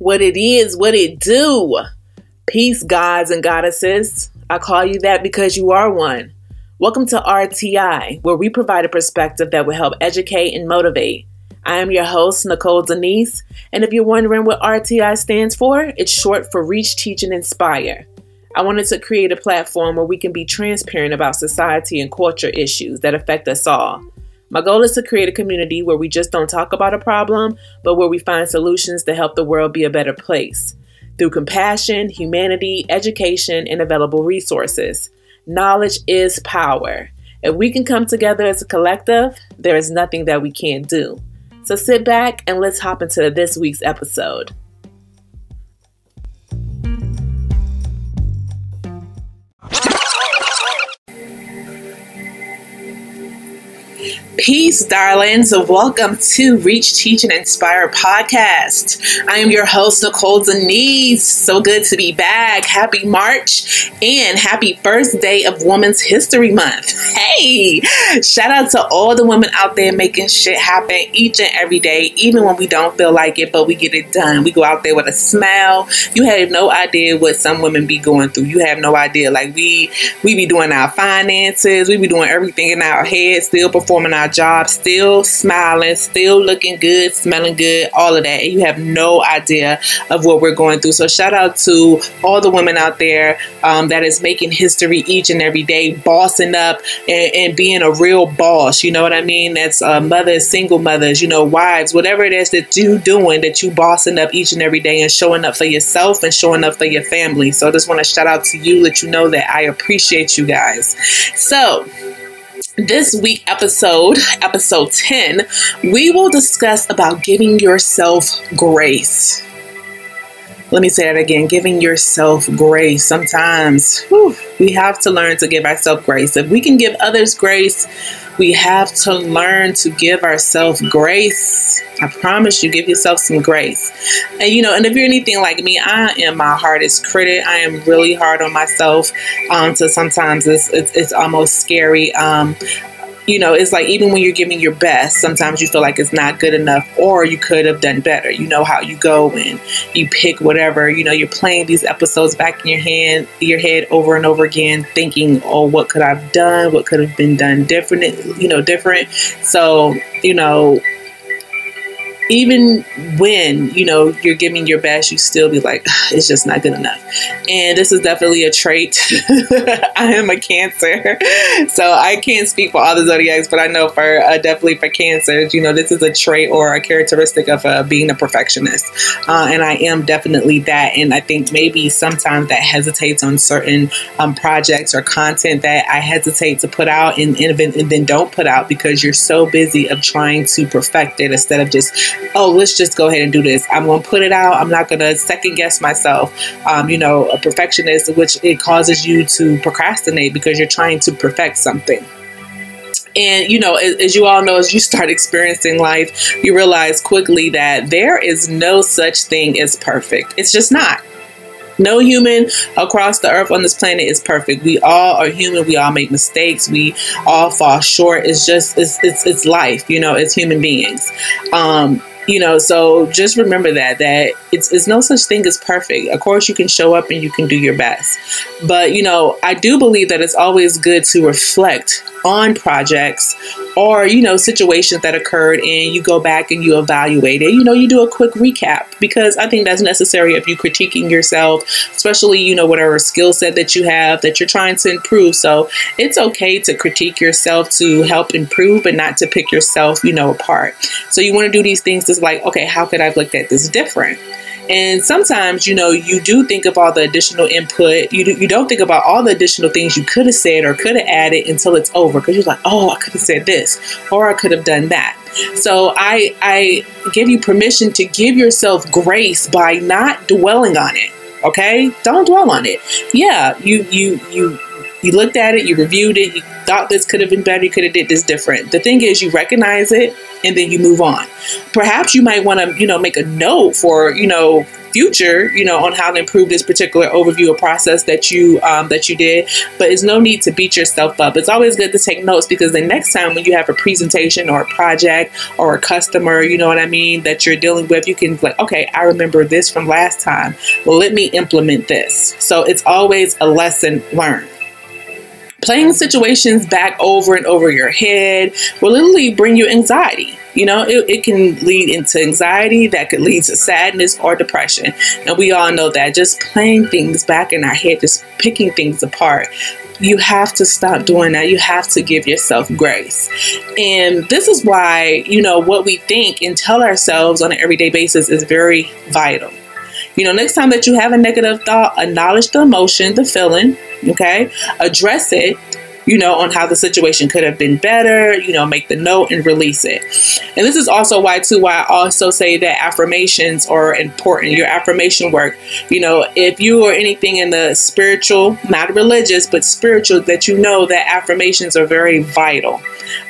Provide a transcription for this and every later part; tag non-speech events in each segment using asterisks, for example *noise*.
what it is, what it do. Peace, gods and goddesses. I call you that because you are one. Welcome to RTI, where we provide a perspective that will help educate and motivate. I am your host, Nicole Denise, and if you're wondering what RTI stands for, it's short for Reach, Teach, and Inspire. I wanted to create a platform where we can be transparent about society and culture issues that affect us all. My goal is to create a community where we just don't talk about a problem, but where we find solutions to help the world be a better place through compassion, humanity, education, and available resources. Knowledge is power. If we can come together as a collective, there is nothing that we can't do. So sit back and let's hop into this week's episode. Peace, darlings. Welcome to Reach, Teach, and Inspire podcast. I am your host, Nicole Denise. So good to be back. Happy March and happy first day of Women's History Month. *laughs* Hey, shout out to all the women out there making shit happen each and every day, even when we don't feel like it, but we get it done. We go out there with a smile. You have no idea what some women be going through. You have no idea. Like we we be doing our finances, we be doing everything in our head, still performing our job, still smiling, still looking good, smelling good, all of that. And you have no idea of what we're going through. So, shout out to all the women out there um, that is making history each and every day, bossing up and, and being a real boss. You know what I mean? That's uh, mothers, single mothers, you know, wives, whatever it is that you're doing, that you bossing up each and every day and showing up for yourself and showing up for your family. So, I just want to shout out to you, let you know that I appreciate you guys. So, this week episode episode 10 we will discuss about giving yourself grace. Let me say that again giving yourself grace. Sometimes whew, we have to learn to give ourselves grace. If we can give others grace we have to learn to give ourselves grace. I promise you give yourself some grace. And you know and if you're anything like me i am my hardest critic. I am really hard on myself um so sometimes it's it's, it's almost scary. Um you know, it's like even when you're giving your best, sometimes you feel like it's not good enough or you could have done better. You know how you go and you pick whatever, you know, you're playing these episodes back in your hand, your head over and over again, thinking, oh, what could I've done? What could have been done different, you know, different. So, you know, even when you know you're giving your best you still be like *sighs* it's just not good enough. And this is definitely a trait. *laughs* I am a cancer. *laughs* So i can't speak for all the zodiacs but i know for uh, definitely for cancers you know this is a trait or a characteristic of uh, being a perfectionist. Uh, and i am definitely that. And i think maybe sometimes that hesitates on certain um, projects or content that i hesitate to put out and, and, and then don't put out because you're so busy of trying to perfect it instead of just oh, let's just go ahead and do this. I'm going to put it out. I'm not going to second guess myself. Um, you know, a perfectionist, which it causes you to procrastinate because you're trying to perfect something. And, you know, as, you all know, as you start *laughs* experiencing life, you realize quickly that there is no such thing as perfect. It's just not. No human across the earth on this planet is perfect. We all are human. We all make mistakes. We all fall short. It's just it's it's, it's life. You know, as human beings. Um, you know so just remember that that it's, it's no such thing as perfect. Of course you can show up and you can do your best. But you know i do believe that it's always good to reflect on projects or you know situations that occurred and you go back and you evaluate it you know you do a quick recap because i think that's necessary if you're critiquing yourself especially you know whatever skill set that you have that you're trying to improve. So it's okay to critique yourself to help improve but not to pick yourself you know apart. So you want to do these things to like okay how could i've looked at this different and sometimes, you know, you do think of all the additional input. You do, you don't think about all the additional things you could have said or could have added until it's over because you're like, oh, I could have said this or I could have done that. So I I give you permission to give yourself grace by not dwelling on it. Okay, don't dwell on it. Yeah, you you you You looked at it, you reviewed it, you thought this could have been better, you could have did this different. The thing is, you recognize it and then you move on. Perhaps you might want to, you know, make a note for, you know, future, you know, on how to improve this particular overview or process that you um, that you did. But it's no need to beat yourself up. It's always good to take notes because the next time when you have a presentation or a project or a customer, you know what I mean, that you're dealing with, you can like, okay, I remember this from last time. Well, let me implement this. So it's always a lesson learned. Playing situations back over and over your head will literally bring you anxiety. You know, it, it can lead into anxiety that could lead to sadness or depression. And we all know that just playing things back in our head, just picking things apart, you have to stop doing that. You have to give yourself grace. And this is why, you know, what we think and tell ourselves on an everyday basis is very vital. You know, next time that you have a negative thought, acknowledge the emotion, the feeling, okay? Address it you know, on how the situation could have been better, you know, make the note and release it. And this is also why, too, why I also say that affirmations are important. Your affirmation work, you know, if you are anything in the spiritual, not religious, but spiritual, that you know that affirmations are very vital.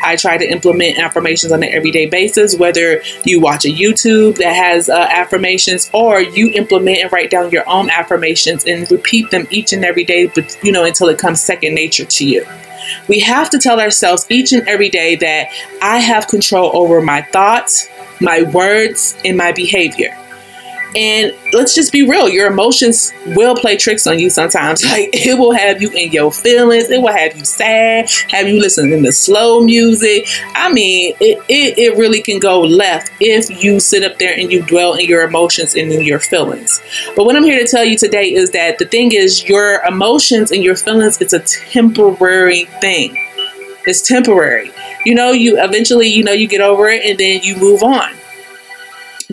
I try to implement affirmations on an everyday basis, whether you watch a YouTube that has uh, affirmations or you implement and write down your own affirmations and repeat them each and every day, but you know, until it comes second nature to you. We have to tell ourselves each and every day that I have control over my thoughts, my words, and my behavior. And let's just be real, your emotions will play tricks on you sometimes. *laughs* Like it will have you in your feelings, it will have you sad, have you listening to slow music. I mean, it, it, it really can go left if you sit up there and you dwell in your emotions and in your feelings. But what I'm here to tell you today is that the thing is, your emotions and your feelings, it's a temporary thing. It's temporary. You know, you eventually, you know, you get over it and then you move on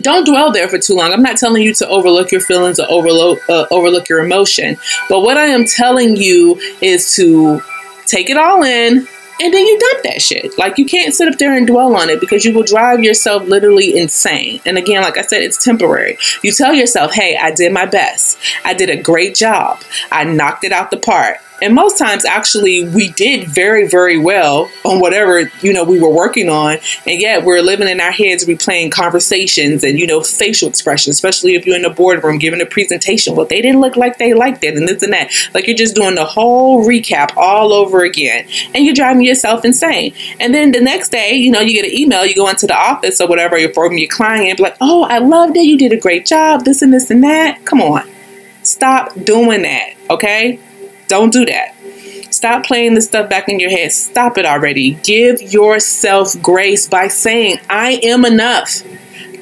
don't dwell there for too long. I'm not telling you to overlook your feelings or overlook uh, overlook your emotion, but what I am telling you is to take it all in and then you dump that shit. Like you can't sit up there and dwell on it because you will drive yourself literally insane. And again, like I said, it's temporary. You tell yourself, "Hey, I did my best. I did a great job. I knocked it out the park." And most times, actually, we did very, very well on whatever, you know, we were working on. And yet we're living in our heads, replaying conversations and, you know, facial expressions, especially if you're in the boardroom giving a presentation. Well, they didn't look like they liked it and this and that. Like you're just doing the whole recap all over again. And you're driving yourself insane. And then the next day, you know, you get an email, you go into the office or whatever, you're from your client, be like, oh, I loved it. You did a great job, this and this and that. Come on. Stop doing that, okay? Don't do that. Stop playing this stuff back in your head. Stop it already. Give yourself grace by saying, I am enough.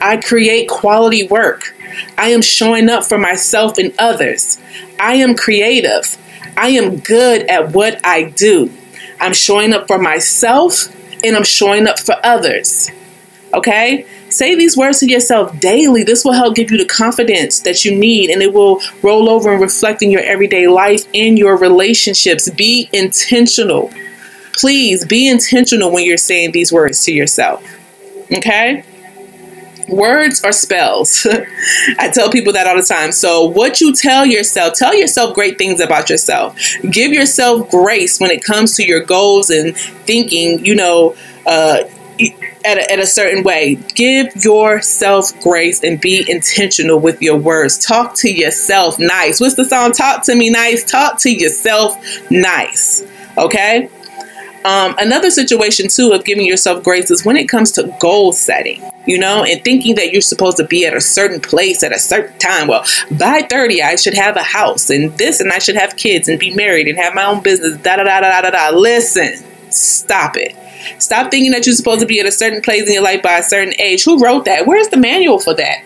I create quality work. I am showing up for myself and others. I am creative. I am good at what I do. I'm showing up for myself and I'm showing up for others. Okay? Say these words to yourself daily. This will help give you the confidence that you need and it will roll over and reflect in your everyday life in your relationships. Be intentional. Please be intentional when you're saying these words to yourself. Okay? Words are spells. *laughs* I tell people that all the time. So, what you tell yourself, tell yourself great things about yourself. Give yourself grace when it comes to your goals and thinking, you know, uh, at a, at a certain way. Give yourself grace and be intentional with your words. Talk to yourself nice. What's the song? Talk to me nice. Talk to yourself nice. Okay? Um, another situation too of giving yourself grace is when it comes to goal setting, you know, and thinking that you're supposed to be at a certain place at a certain time. Well, by 30, I should have a house and this, and I should have kids and be married and have my own business. Da da da da da da. Listen, stop it. Stop thinking that you're supposed to be at a certain place in your life by a certain age. Who wrote that? Where's the manual for that?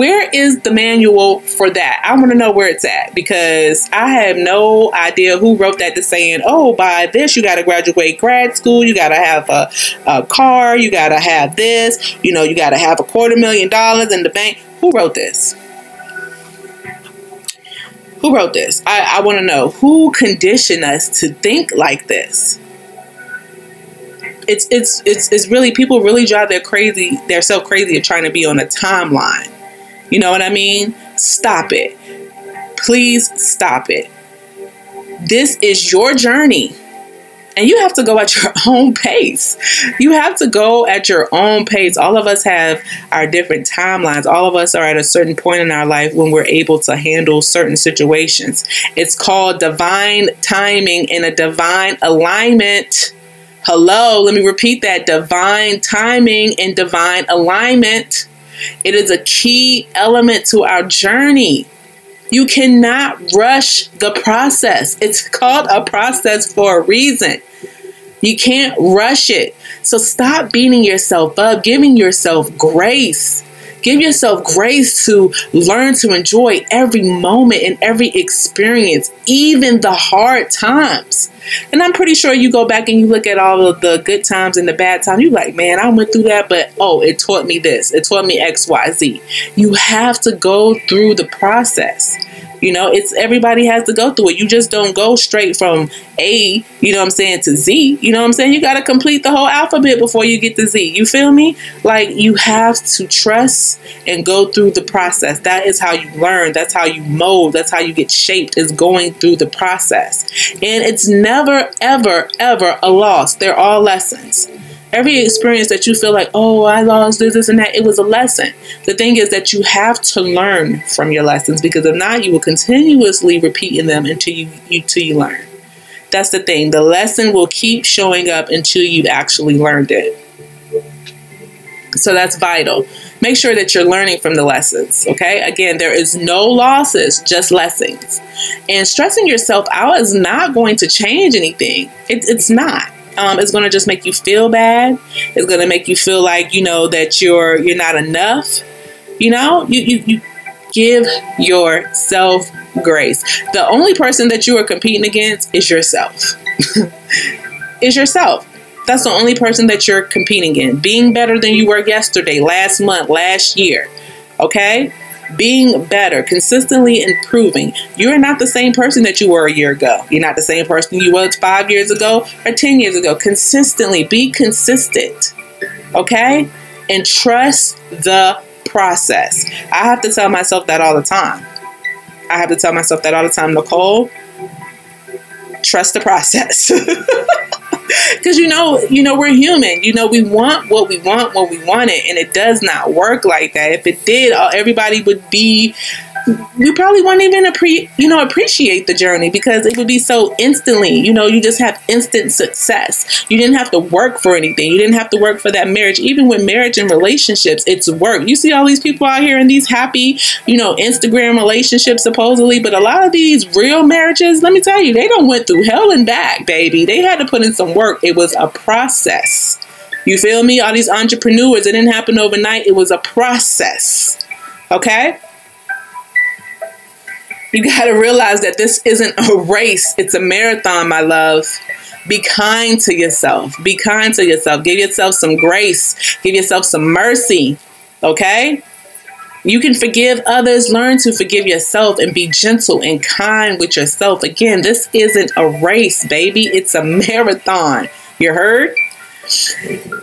Where is the manual for that? I want to know where it's at because I have no idea who wrote that to saying, oh, by this, you got to graduate grad school, you got to have a, a car, you got to have this, you know, you got to have a quarter million dollars in the bank. Who wrote this? Who wrote this? I, I want to know who conditioned us to think like this it's it's it's it's really people really drive their crazy they're so crazy of trying to be on a timeline. You know what I mean? Stop it. Please stop it. This is your journey. And you have to go at *laughs* your own pace. You have to go at your own pace. All of us have our different timelines. All of us are at a certain point in our life when we're able to handle certain situations. It's called divine timing and a divine alignment. Hello, let me repeat that divine timing and divine alignment. It is a key element to our journey. You cannot rush the process. It's called a process for a reason. You can't rush it. So stop beating yourself up, giving yourself grace. Give yourself grace to learn to enjoy every moment and every experience, even the hard times. And I'm pretty sure you go back and you look at all of the good times and the bad times. You're like, man, I went through that, but oh, it taught me this. It taught me X, Y, Z. You have to go through the process. You know, it's everybody has to go through it. You just don't go straight from A, you know what I'm saying, to Z. You know what I'm saying? You got to complete the whole alphabet before you get to Z. You feel me? Like you have to trust and go through the process. That is how you learn. That's how you mold. That's how you get shaped is going through the process. And it's never, ever, ever a loss. They're all lessons every experience that you feel like, oh, I lost this, this, and that, it was a lesson. The thing is that you have to learn from your lessons because if not, you will continuously repeating them until you, you until you learn. That's the thing. The lesson will keep showing up until you actually learned it. So that's vital. Make sure that you're learning from the lessons. Okay. Again, there is no losses, just lessons. And stressing yourself out is not going to change anything. It, it's not um, it's going to just make you feel bad. It's going to make you feel like you know that you're you're not enough. You know, you you, you give yourself grace. The only person that you are competing against is yourself. *laughs* is yourself. That's the only person that you're competing in. Being better than you were yesterday, last month, last year. Okay? Being better, consistently improving. You're not the same person that you were a year ago. You're not the same person you was five years ago or 10 years ago. Consistently be consistent, okay? And trust the process. I have to tell myself that all the time. I have to tell myself that all the time, Nicole. Trust the process. *laughs* *laughs* because you know you know we're human. You know we want what we want when we want it and it does not work like that. If it did uh, everybody would be we probably wouldn't even appre- you know appreciate the journey because it would be so instantly you know you just have instant success. You didn't have to work for anything. You didn't have to work for that marriage. Even with marriage and relationships it's work. You see all these people out here in these happy you know instagram relationships supposedly but a lot of these real marriages let me tell you they don't went through hell and back baby. They had to put in some work. It was a process. You feel me? All these entrepreneurs it didn't happen overnight. It was a process. Okay you got to realize that this isn't a race, it's a marathon, my love. Be kind to yourself. Be kind to yourself. Give yourself some grace. Give yourself some mercy. Okay? You can forgive others. Learn to forgive yourself and be gentle and kind with yourself. Again, this isn't a race, baby. It's a marathon. You heard?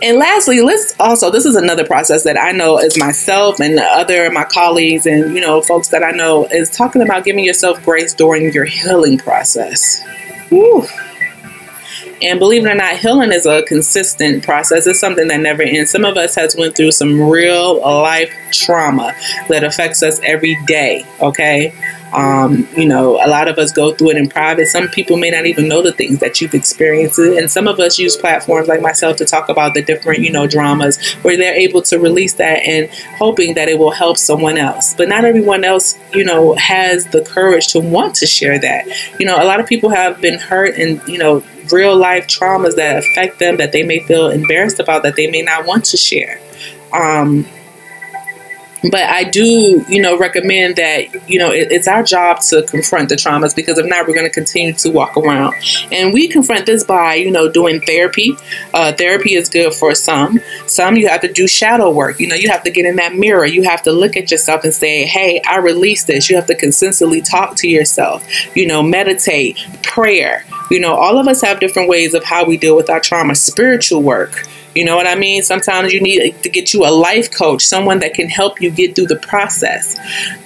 And lastly, let's also, this is another process that I know as myself and other my colleagues and, you know, folks that I know is talking about giving yourself grace during your healing process. Woo. And believe it or not, healing is a consistent process. It's something that never ends. Some of us has went through some real life trauma that affects us every day. Okay. Um, you know, a lot of us go through it in private. Some people may not even know the things that you've experienced. And some of us use platforms like myself to talk about the different, you know, dramas where they're able to release that and hoping that it will help someone else. But not everyone else, you know, has the courage to want to share that. You know, a lot of people have been hurt and, you know, real life traumas that affect them that they may feel embarrassed about that they may not want to share. Um, but I do, you know, recommend that, you know, it, it's our job to confront the traumas because if not, we're going to continue to walk around. And we confront this by, you know, doing therapy. Uh, therapy is good for some. Some you have to do shadow work. You know, you have to get in that mirror. You have to look at yourself and say, hey, I release this. You have to consistently talk to yourself, you know, meditate, prayer. You know, all of us have different ways of how we deal with our trauma, spiritual work you know what I mean? Sometimes you need to get you a life coach, someone that can help you get through the process.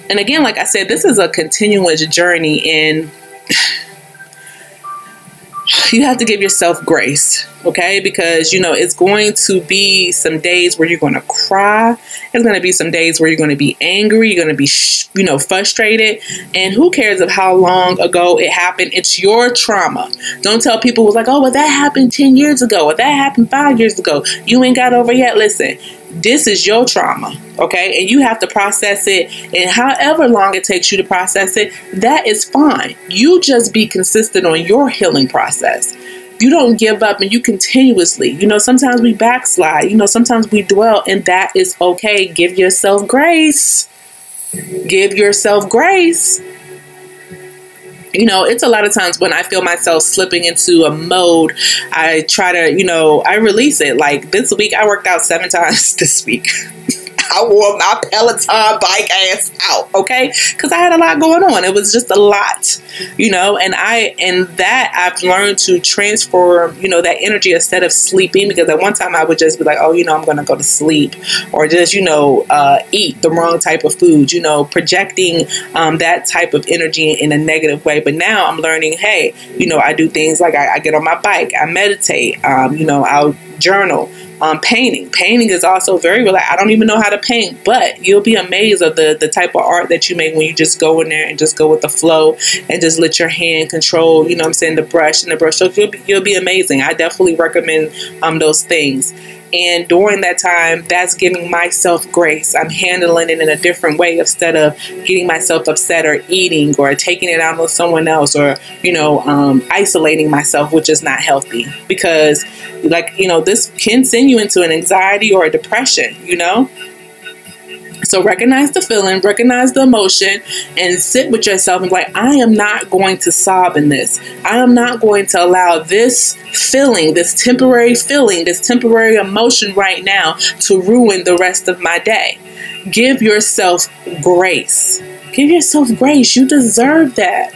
And again, like I said, this is a continuous journey in *sighs* you have to give yourself grace, okay? Because you know it's going to be some days where you're going to cry. It's going to be some days where you're going to be angry. You're going to be, you know, frustrated. And who cares of how long ago it happened? It's your trauma. Don't tell people was like, oh, well, that happened ten years ago, or that happened five years ago. You ain't got over yet. Listen, this is your trauma, okay? And you have to process it. And however long it takes you to process it, that is fine. You just be consistent on your healing process. You don't give up and you continuously, you know, sometimes we backslide, you know, sometimes we dwell, and that is okay. Give yourself grace. Give yourself grace you know, it's a lot of times when I feel myself slipping into a mode, I try to, you know, I release it. Like this week, I worked out seven *laughs* times this week. I wore my Peloton bike ass out, okay? Because I had a lot going on. It was just a lot, you know. And I and that I've learned to transform, you know, that energy instead of sleeping. Because at one time I would just be like, oh, you know, I'm to go to sleep, or just, you know, uh, eat the wrong type of food, you know, projecting um, that type of energy in a negative way. But now I'm learning, hey, you know, I do things like I, I get on my bike, I meditate, um, you know, I'll journal um, painting. Painting is also very like I don't even know how to paint, but you'll be amazed of the the type of art that you make when you just go in there and just go with the flow and just let your hand control. You know, I'm saying the brush and the brush stroke. You'll be, you'll be amazing. I definitely recommend um those things. And during that time, that's giving myself grace. I'm handling it in a different way instead of getting myself upset or eating or taking it out on someone else or, you know, um, isolating myself, which is not healthy. Because, like, you know, this can send you into an anxiety or a depression, you know? So recognize the feeling, recognize the emotion, and sit with yourself and be like, I am not going to sob in this. I am not going to allow this feeling, this temporary feeling, this temporary emotion right now to ruin the rest of my day. Give yourself grace. Give yourself grace. You deserve that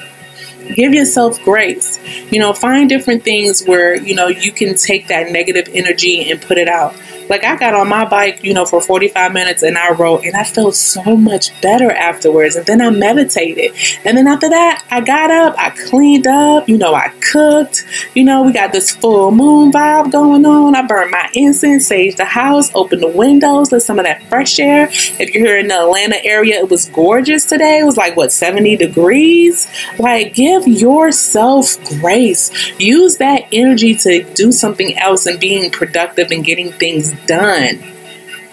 give yourself grace you know find different things where you know you can take that negative energy and put it out like I got on my bike, you know, for 45 minutes and I rode and I felt so much better afterwards. And then I meditated. And then after that, I got up, I cleaned up, you know, I cooked. You know, we got this full moon vibe going on. I burned my incense, saged the house, opened the windows, let some of that fresh air. If you're here in the Atlanta area, it was gorgeous today. It was like what 70 degrees. Like give yourself grace. Use that energy to do something else and being productive and getting things done.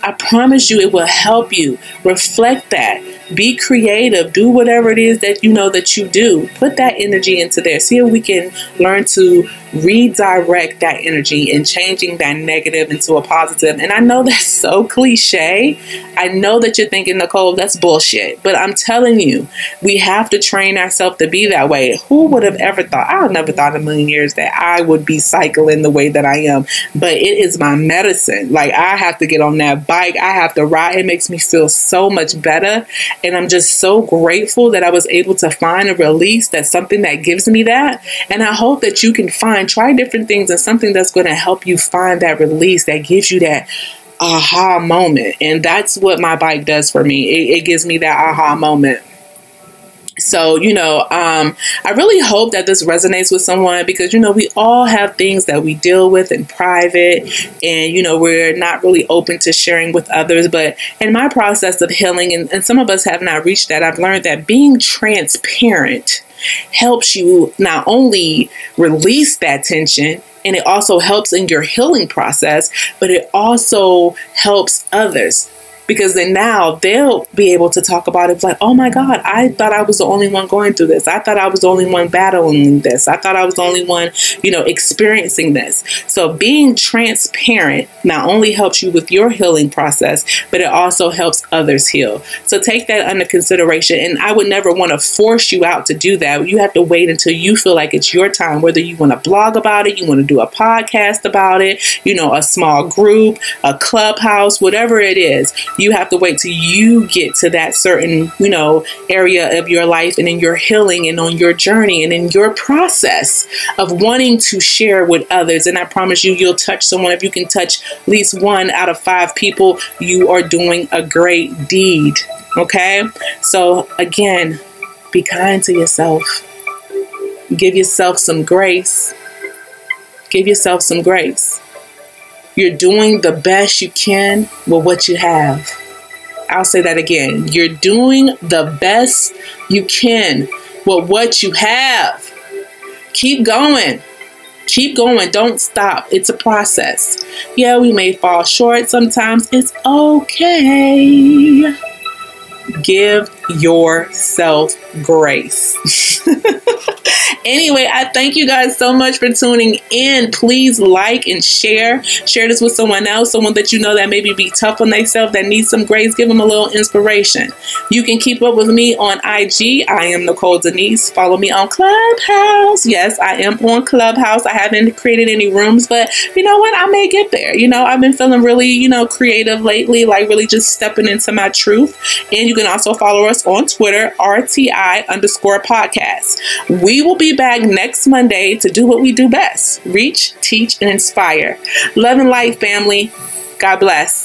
I promise you it will help you. Reflect that. Be creative. Do whatever it is that you know that you do. Put that energy into there. See if we can learn to redirect that energy and changing that negative into a positive. And I know that's so cliche. I know that you're thinking, Nicole, that's bullshit. But I'm telling you, we have to train ourselves to be that way. Who would have ever thought? I never thought in a million years that I would be cycling the way that I am. But it is my medicine. Like I have to get on that bike. I have to ride. It makes me feel so much better. And I'm just so grateful that I was able to find a release that's something that gives me that. And I hope that you can find, try different things and something that's going to help you find that release that gives you that aha moment. And that's what my bike does for me. It, it gives me that aha moment so you know um, i really hope that this resonates with someone because you know we all have things that we deal with in private and you know we're not really open to sharing with others but in my process of healing and, and some of us have not reached that i've learned that being transparent helps you not only release that tension and it also helps in your healing process but it also helps others because then now they'll be able to talk about it like, oh my God, I thought I was the only one going through this. I thought I was the only one battling this. I thought I was the only one, you know, experiencing this. So being transparent not only helps you with your healing process, but it also helps others heal. So take that under consideration. And I would never want to force you out to do that. You have to wait until you feel like it's your time, whether you want to blog about it, you want to do a podcast about it, you know, a small group, a clubhouse, whatever it is you have to wait till you get to that certain, you know, area of your life and in your healing and on your journey and in your process of wanting to share with others. And I promise you, you'll touch someone. If you can touch at least one out of five people, you are doing a great deed. Okay? So, again, be kind to yourself. Give yourself some grace. give yourself some grace. You're doing the best you can with what you have. I'll say that again. You're doing the best you can with what you have. Keep going. Keep going. Don't stop. It's a process. Yeah, we may fall short sometimes. It's okay. Give yourself grace. *laughs* anyway, I thank you guys so much for tuning in. Please like and share. Share this with someone else, someone that you know that maybe be tough on themselves, that needs some grace. Give them a little inspiration. You can keep up with me on IG. I am Nicole Denise. Follow me on Clubhouse. Yes, I am on Clubhouse. I haven't created any rooms, but you know what? I may get there. You know, I've been feeling really, you know, creative lately, like really just stepping into my truth. And you can also follow us on Twitter, RTI underscore podcast. We will be back next Monday to do what we do best reach, teach, and inspire. Love and light, family. God bless.